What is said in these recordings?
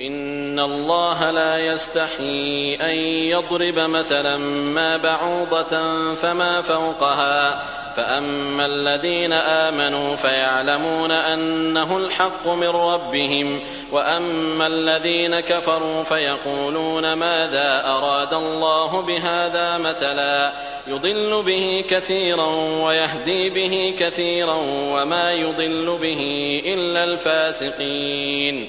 إن الله لا يستحي أن يضرب مثلا ما بعوضة فما فوقها. فأما الذين آمنوا فيعلمون أنه الحق من ربهم. وأما الذين كفروا فيقولون ماذا أراد الله بهذا مثلا. يضل به كثيرا ويهدي به كثيرا وما يضل به إلا الفاسقين.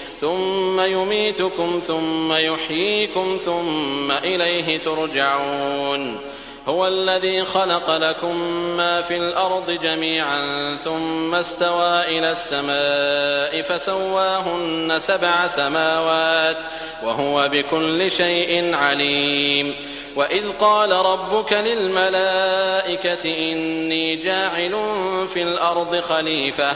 ثم يميتكم ثم يحييكم ثم إليه ترجعون. هو الذي خلق لكم ما في الأرض جميعا ثم استوى إلى السماء فسواهن سبع سماوات وهو بكل شيء عليم. وإذ قال ربك للملائكة إني جاعل في الأرض خليفة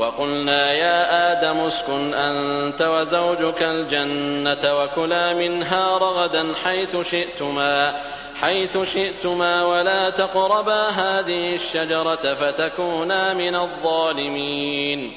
وقلنا يا آدم اسكن أنت وزوجك الجنة وكلا منها رغدا حيث شئتما حيث شئتما ولا تقربا هذه الشجرة فتكونا من الظالمين.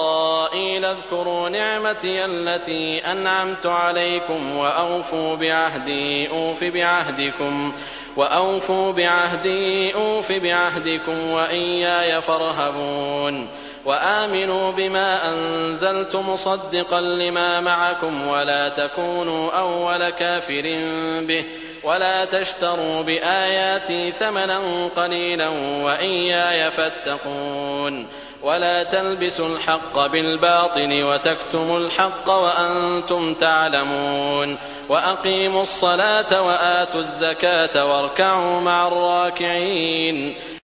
اذكروا نعمتي التي أنعمت عليكم وأوفوا بعهدي أوف بعهدكم وأوفوا بعهدي أوف بعهدكم وإياي فارهبون. وآمنوا بما أنزلت مصدقا لما معكم ولا تكونوا أول كافر به ولا تشتروا بآياتي ثمنا قليلا وإياي فاتقون ولا تلبسوا الحق بالباطل وتكتموا الحق وأنتم تعلمون وأقيموا الصلاة وآتوا الزكاة واركعوا مع الراكعين